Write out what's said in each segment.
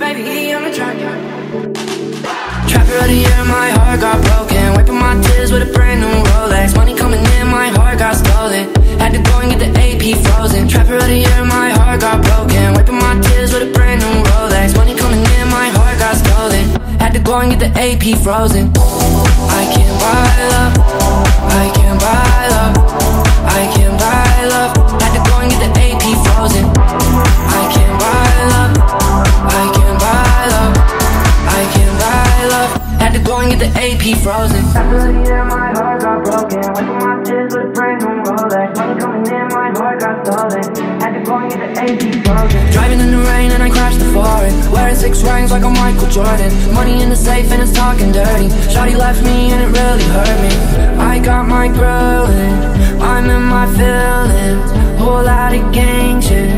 baby on the track. Trapper my heart got broken. Wiping my tears with a brand new Rolex. Money coming in, my heart got stolen. Had to go and get the AP frozen. My heart got broken. Wiping my tears with a brand new Rolex. Money coming in, my heart got stolen. Had to go and get the AP frozen. I can't buy love. I can't buy love. I can't buy love. Had to go and get the AP frozen. AP frozen. The year, my heart got broken. Wiping my tears with brand new Rolex. Money coming in, my heart got stolen. Had to go and get the AP frozen. Driving in the rain and I crashed the foreign. Wearing six rings like I'm Michael Jordan. Money in the safe and it's talking dirty. Shawty left me and it really hurt me. I got my growing. I'm in my feelings. Whole lot of gang shit.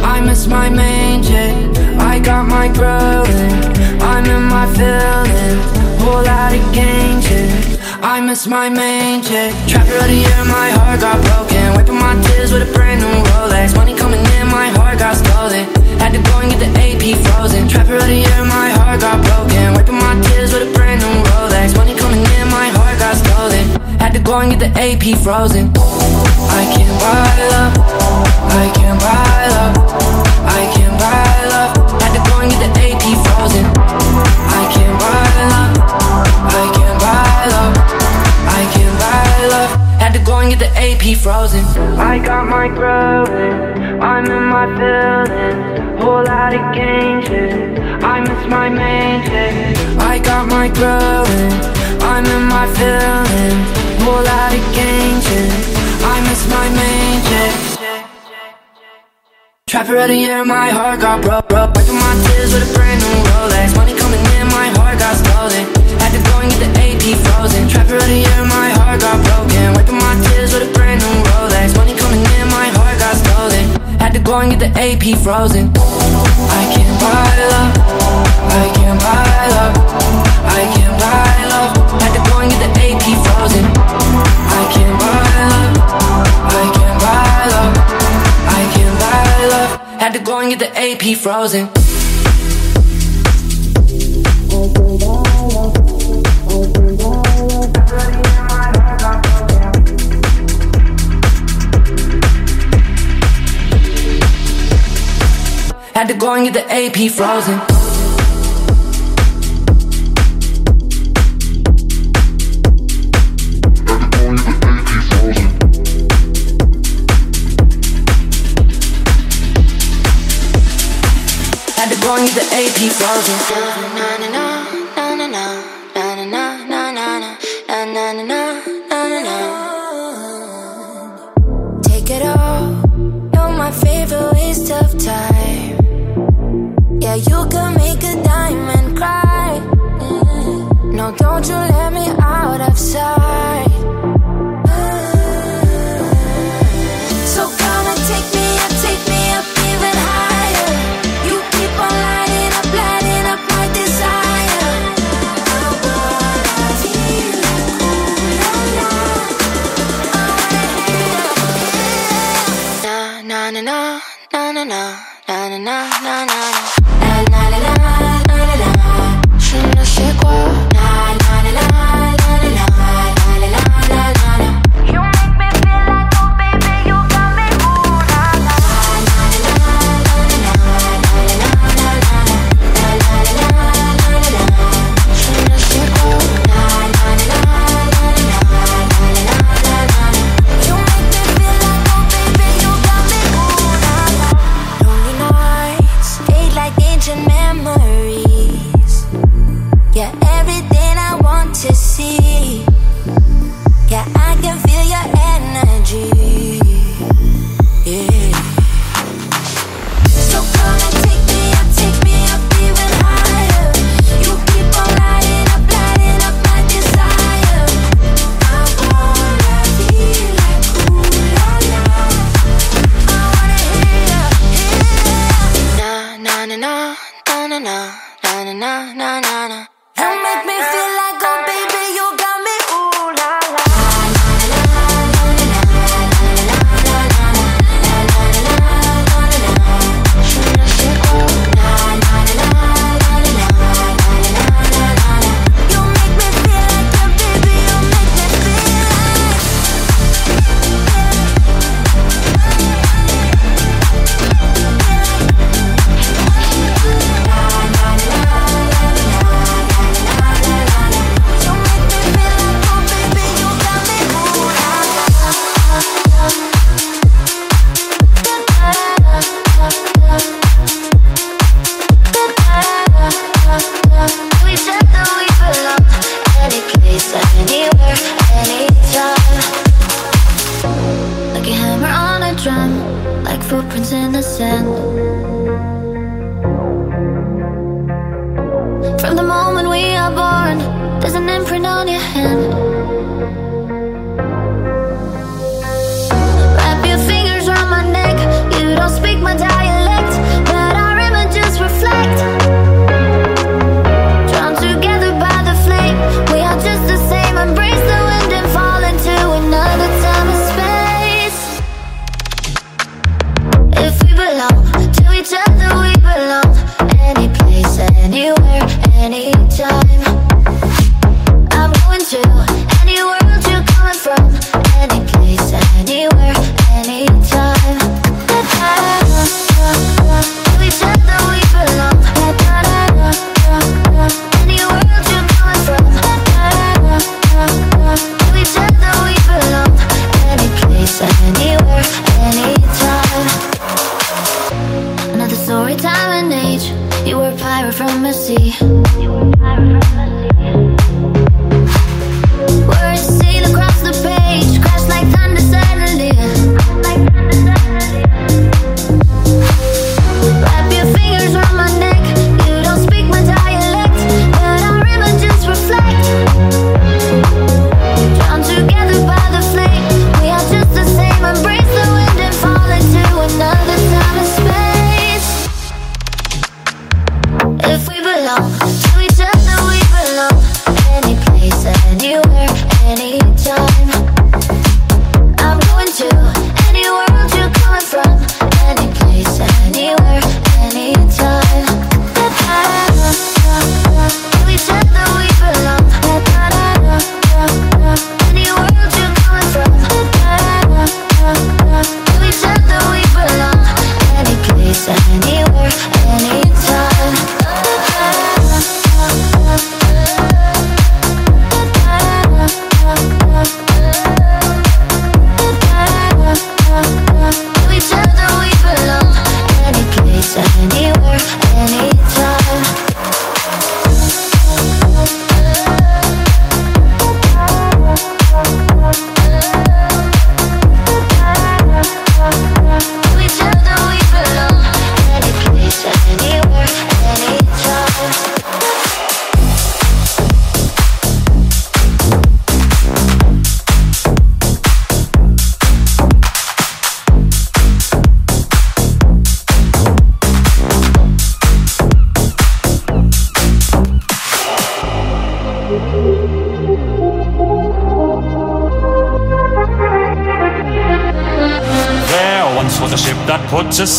I miss my main chick. I got my growing. I'm in my feelings. Whole lot of gang shit. I miss my main chick. Trapper of the year, my heart got broken. Wiping my tears with a brand new Rolex. Money coming in, my heart got stolen. Had to go and get the AP frozen. Trapper of the year, my heart got broken. Wiping my tears with a brand new Rolex. Money coming in, my heart got stolen. Had to go and get the AP frozen. I can't buy love. I can't buy love. I can't buy love. Had to go and get the AP frozen. I can't buy love. I can't buy love. I can't buy love. Had to go and get the AP frozen. I got my growing. I'm in my feelings. Whole lot of gang shit. I miss my main. I got my growing. I'm in my feelings. Whole lot of gang shit. I miss my main chick. Trapper of the year, my heart got broke, broke. Wiping my tears with a brand new Rolex. Money coming in, my heart got stolen and get the AP frozen. Trapped around here, my heart got broken. Wiping my tears with a brand new Rolex. Money coming in, my heart got stolen. Had to go and get the AP frozen. I can't buy love I can't buy love I can't buy love Had to go and get the AP frozen. I can't buy love I can't buy love I can't buy love Had to go and get the AP frozen. Had to go and get the AP frozen. Had to go and get the AP frozen. Had to go and get the AP frozen. Won't you let me out of sight? anytime. Another story, time and age. You were a pirate from the sea.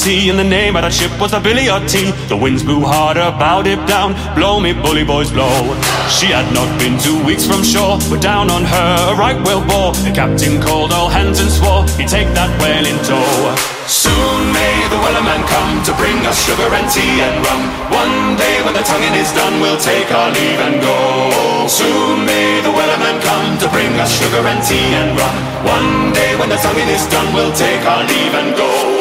Sea, and the name of that ship was the Billy o' Tea. The winds blew harder, bowed it down, blow me bully boys blow. She had not been two weeks from shore, but down on her a right whale bore. The captain called all hands and swore he'd take that whale in tow. Soon may the wellerman come to bring us sugar and tea and rum. One day when the tonguing is done, we'll take our leave and go. Soon may the wellerman come to bring us sugar and tea and rum. One day when the tonguing is done, we'll take our leave and go.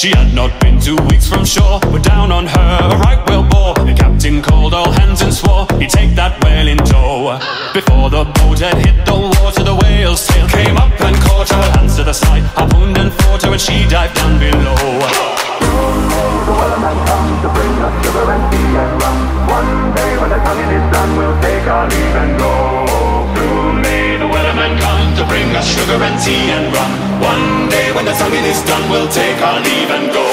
She had not been two weeks from shore, but down on her a right whale bore. The captain called all hands and swore he'd take that whale in tow. Before the boat had hit the water, the whale's tail came up and caught her. Hands to the side, harpooned and fought her, and she dived down below. Take our leave and go.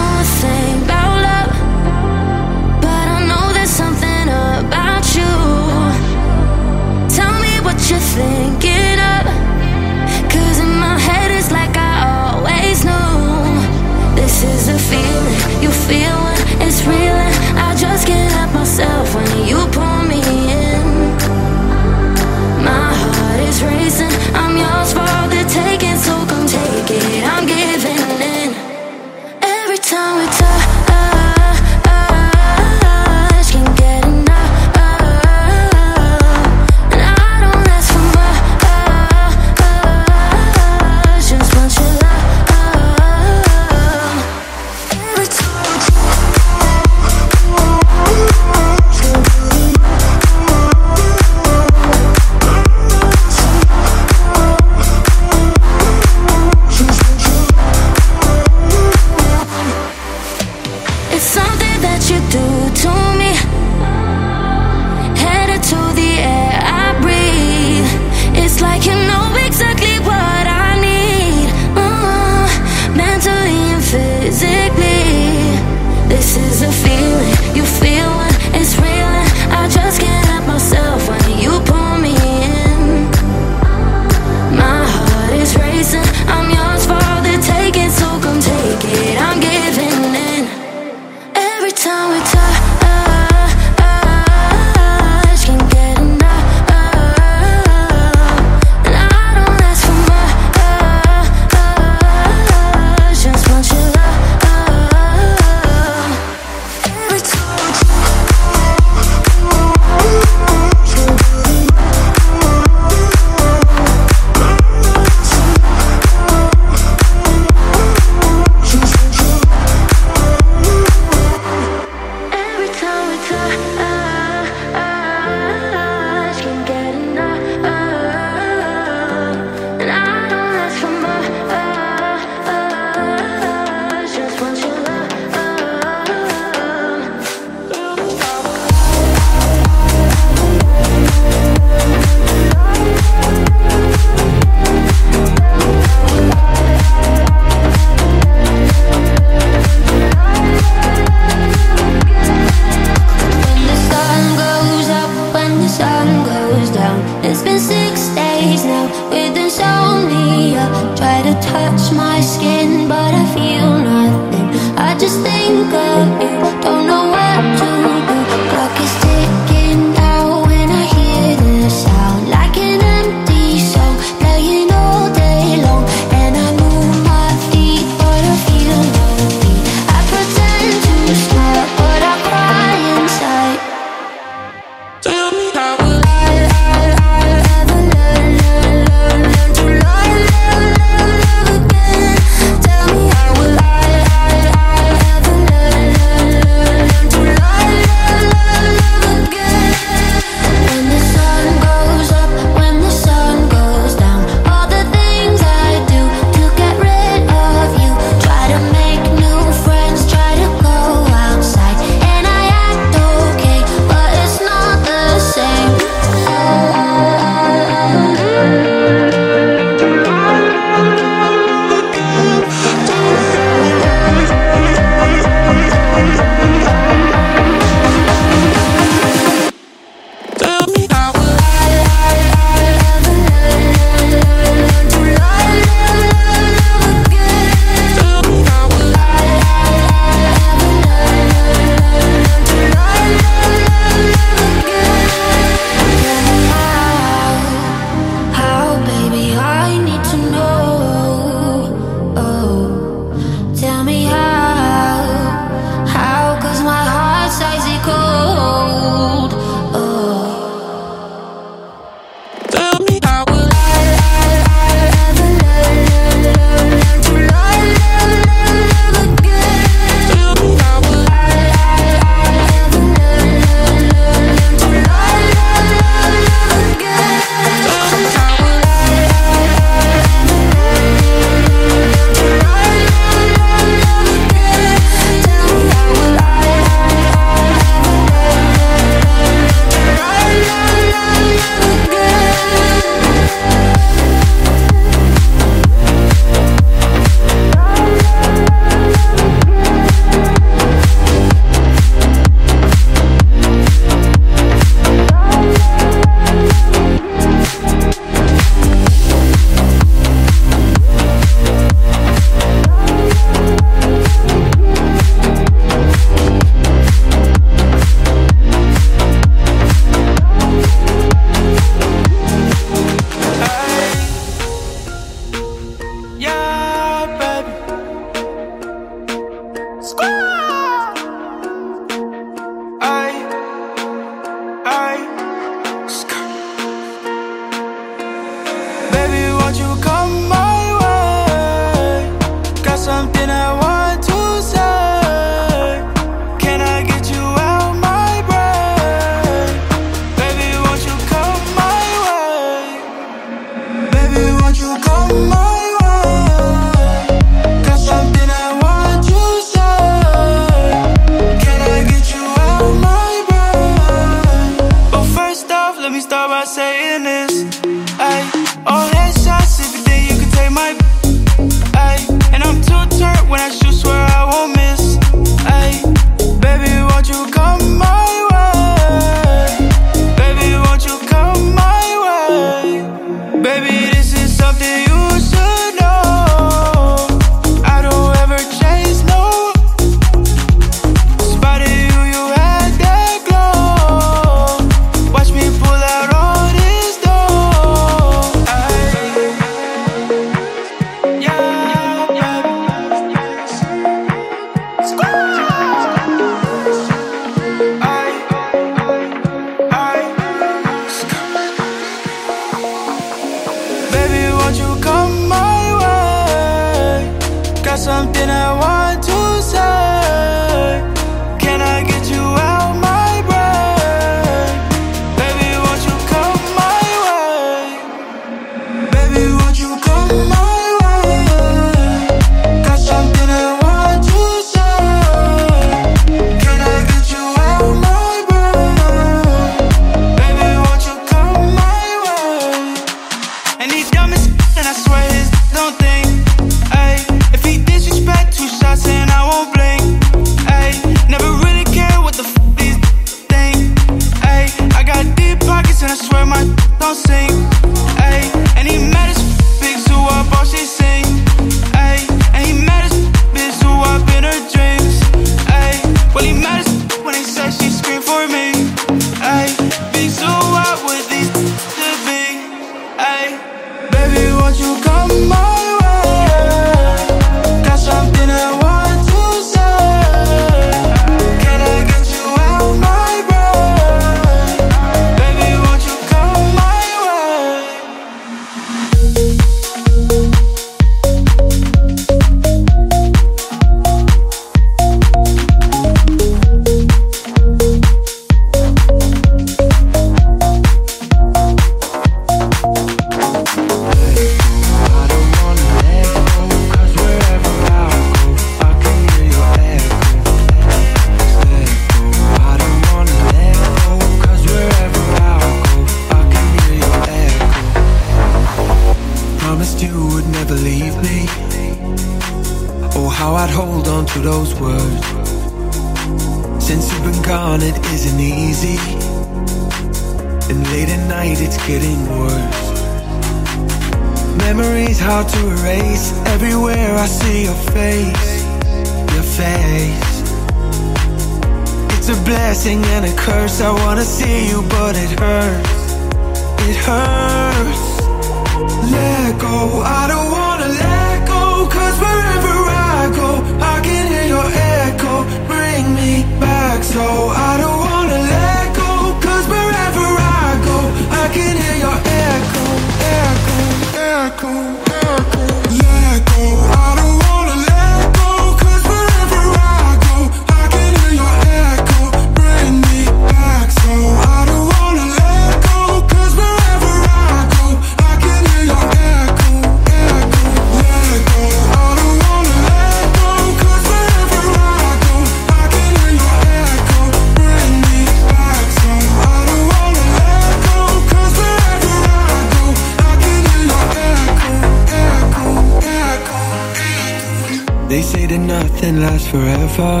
Nothing lasts forever,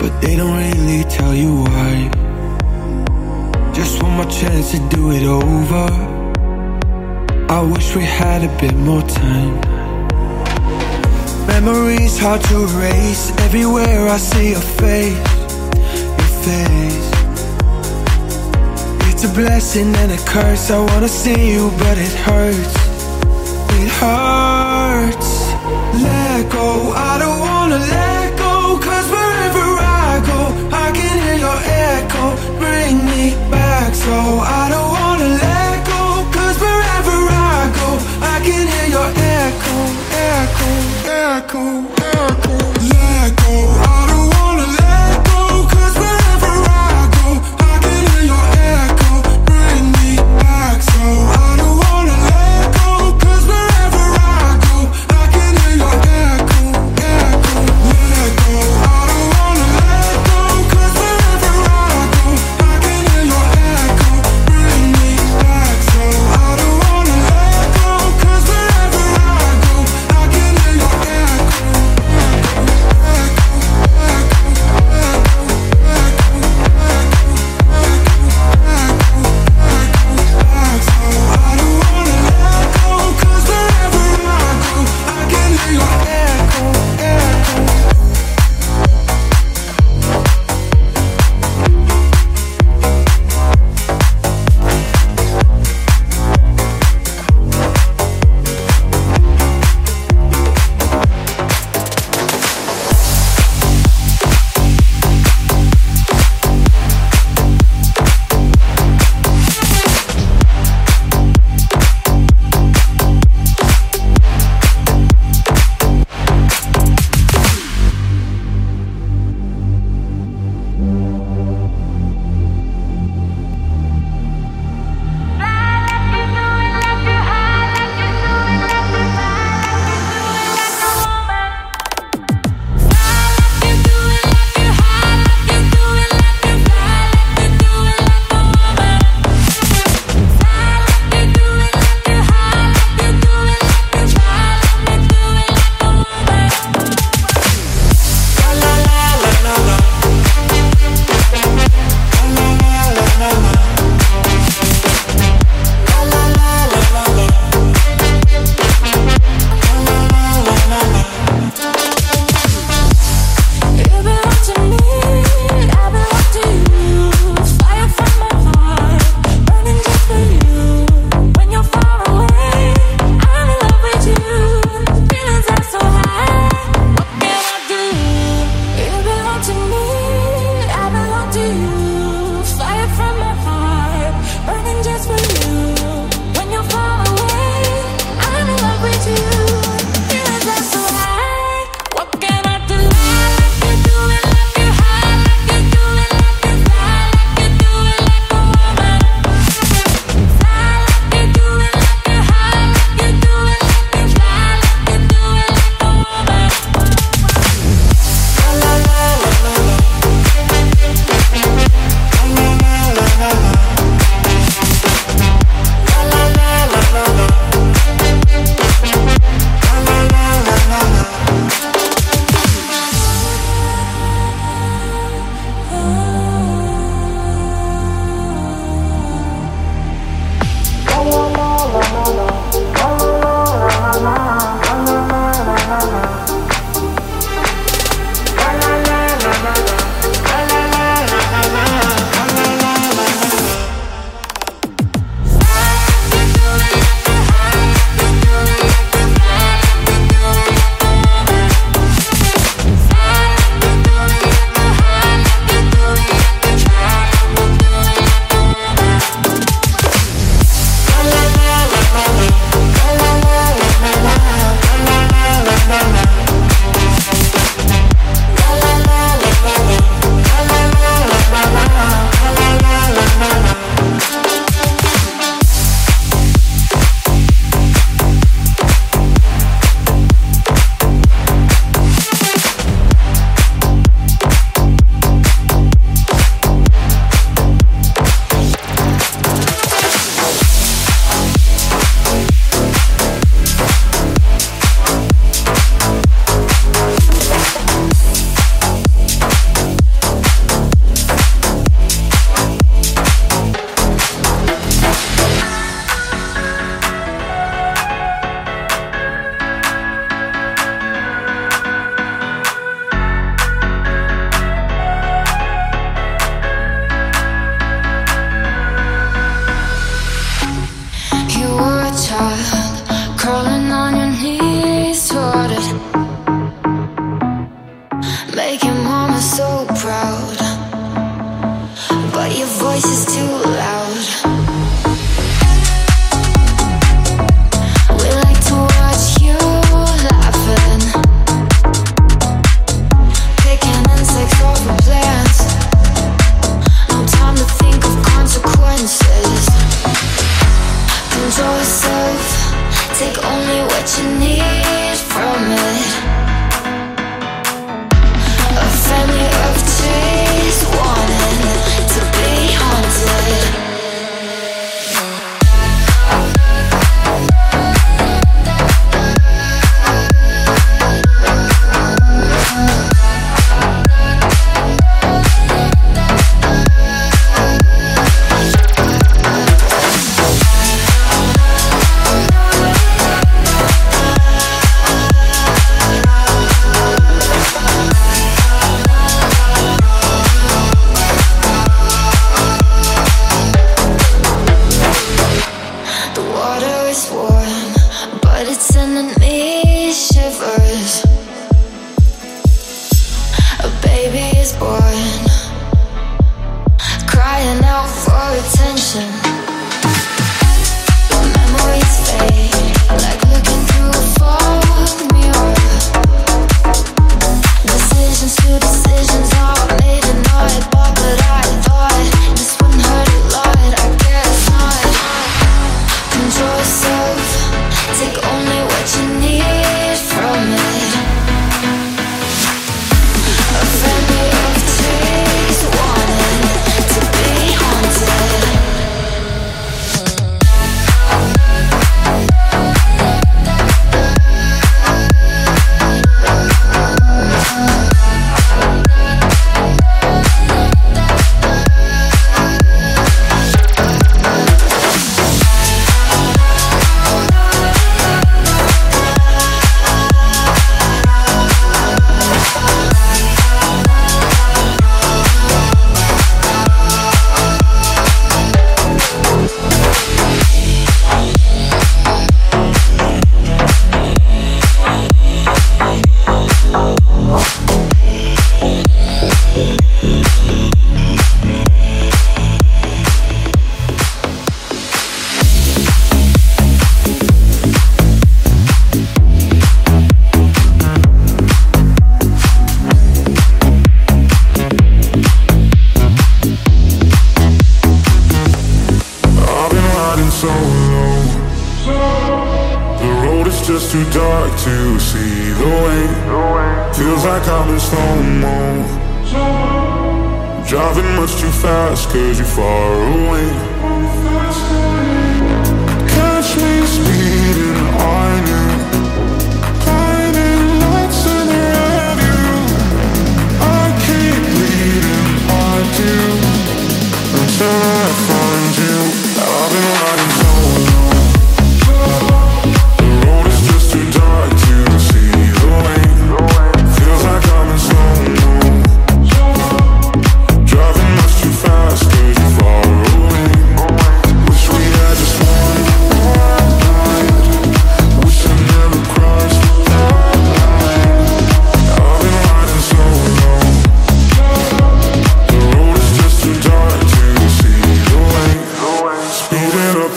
but they don't really tell you why. Just one more chance to do it over. I wish we had a bit more time. Memories hard to erase. Everywhere I see your face, your face. It's a blessing and a curse. I wanna see you, but it hurts. It hurts let go. I don't wanna let go Cause wherever I go I can hear your echo. Bring me back so I don't wanna let go Cause wherever I go I can hear your echo Echo, echo, echo Let go. I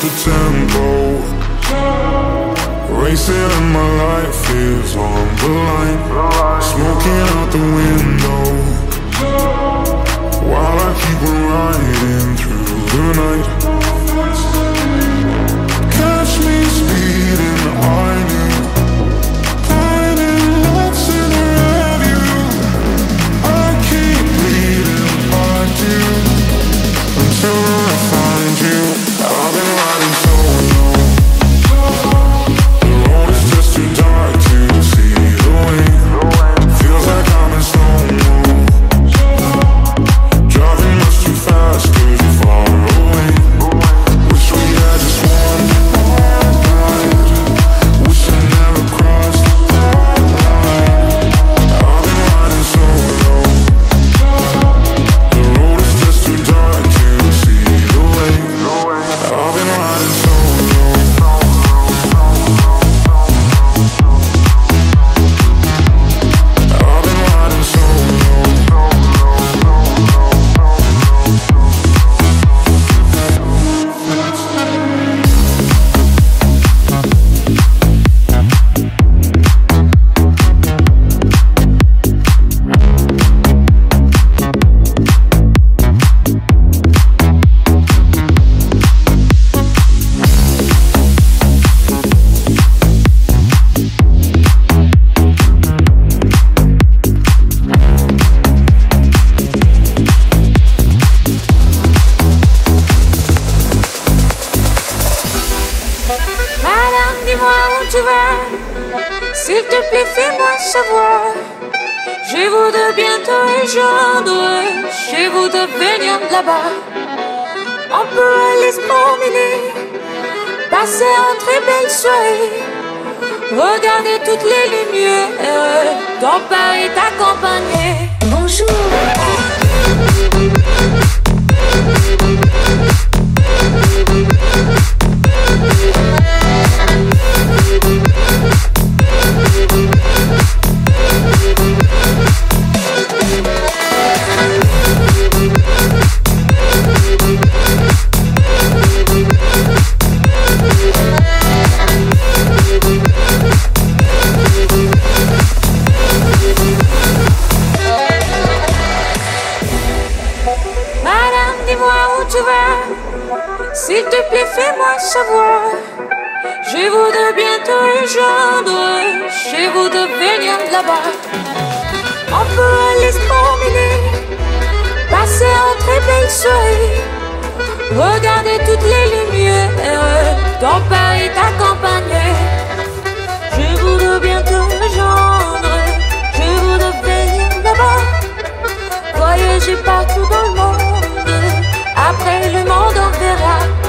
the tempo. Racing and my life is on the line. Smoking out the window. While I keep on riding through the night. savoir. J'ai vous de bientôt éjoindre, j'ai vous de venir là-bas. On peut aller se promener, passer un très belle soirée. Regardez toutes les lumières, ton père est accompagné. Bonjour. Je vous de bientôt rejoindre. Je vous de venir là-bas. On peut aller se promener, passer entre belles. Regardez toutes les lumières. Ton père est accompagné. Je vous de bientôt rejoindre. Je vous de venir là-bas. Voyager partout dans le monde. Après le monde on verra.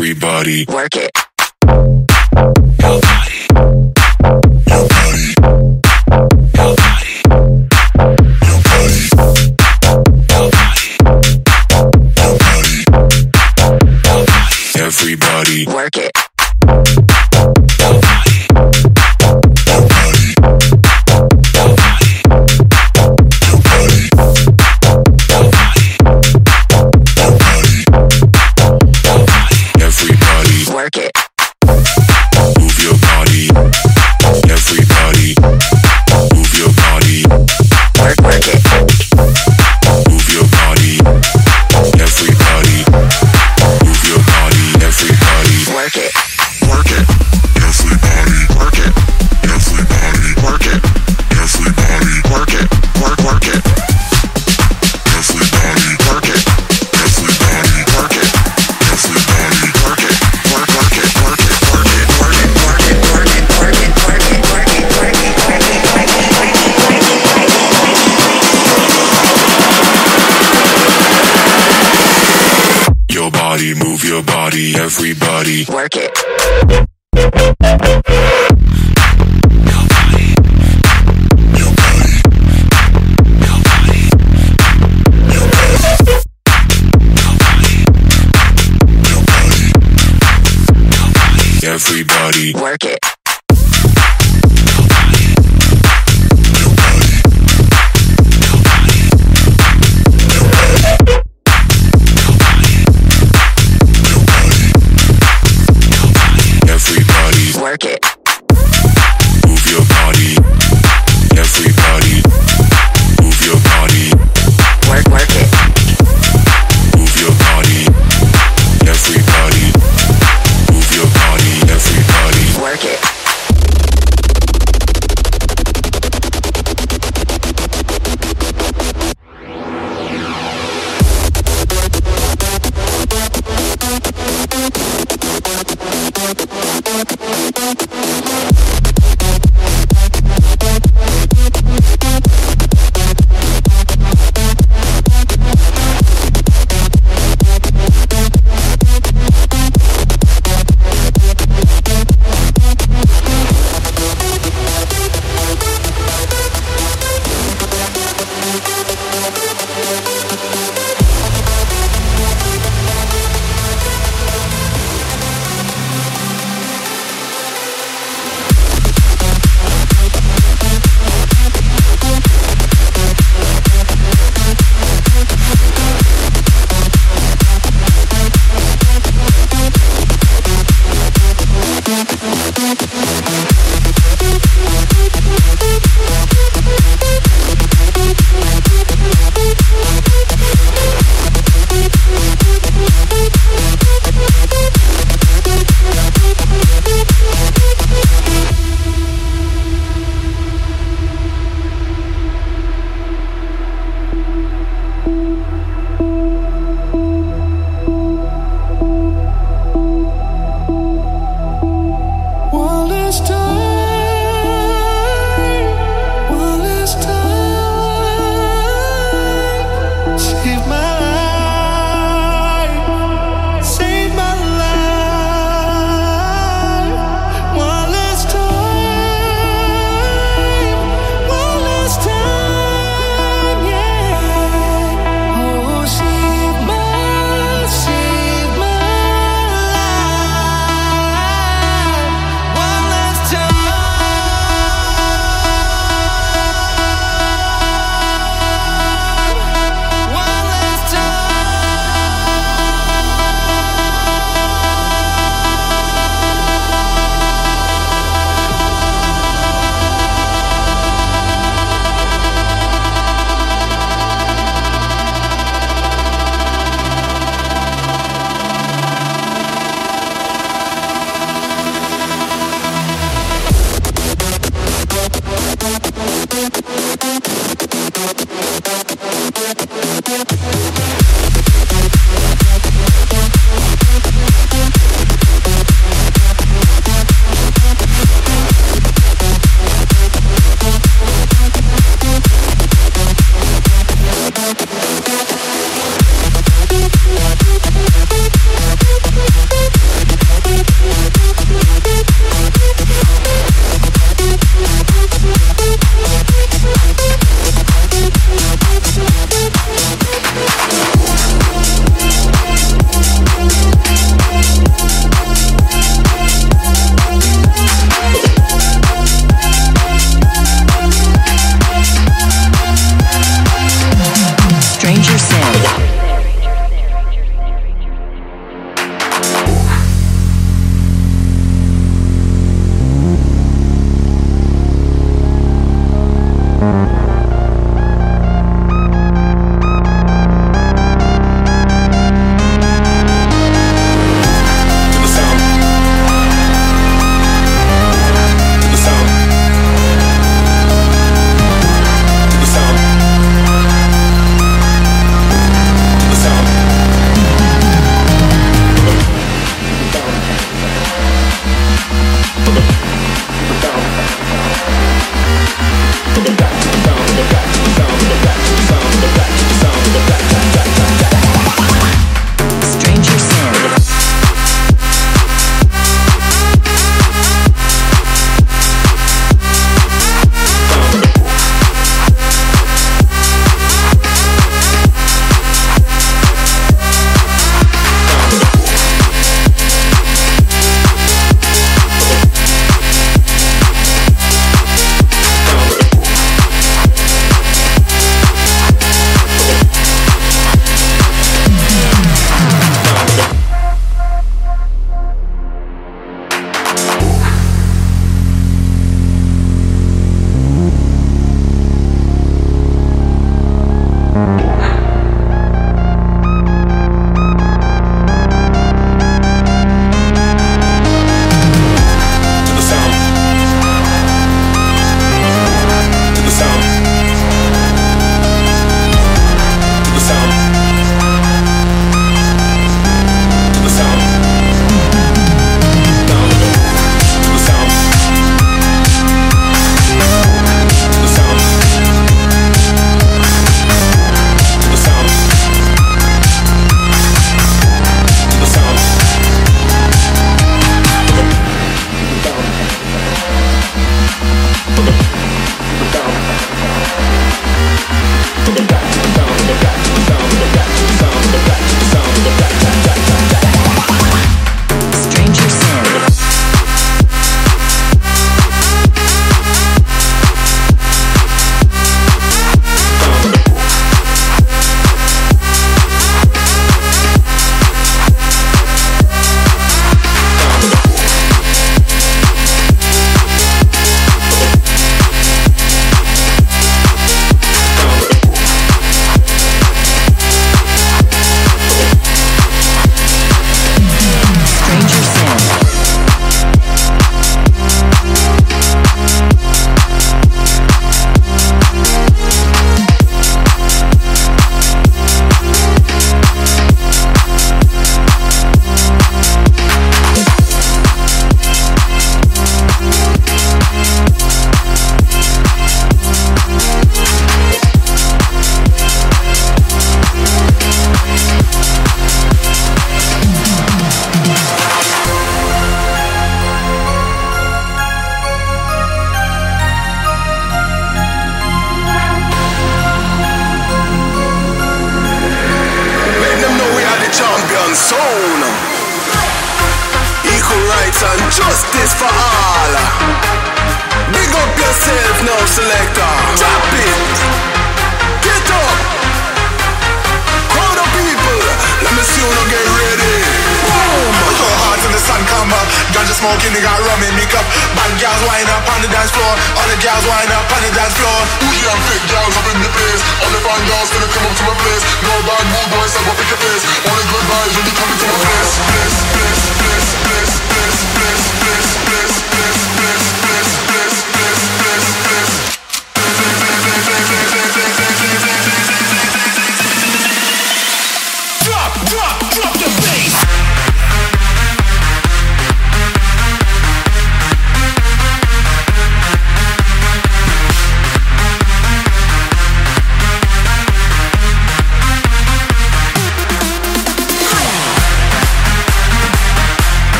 everybody work it.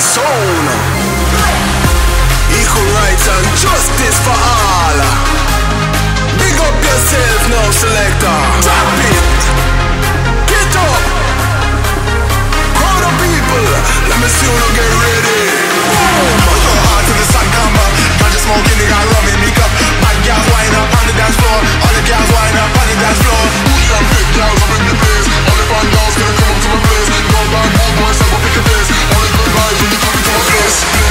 sound Equal rights and justice for all. Big up yourself now selector. Drop it. Get up. Crowd of people Let me see you get ready. Boom Put your heart to the sun come up Ganja smoking, they got rum in me cup? Bad girls wind up on the dance floor. All the girls wind up on the dance floor. This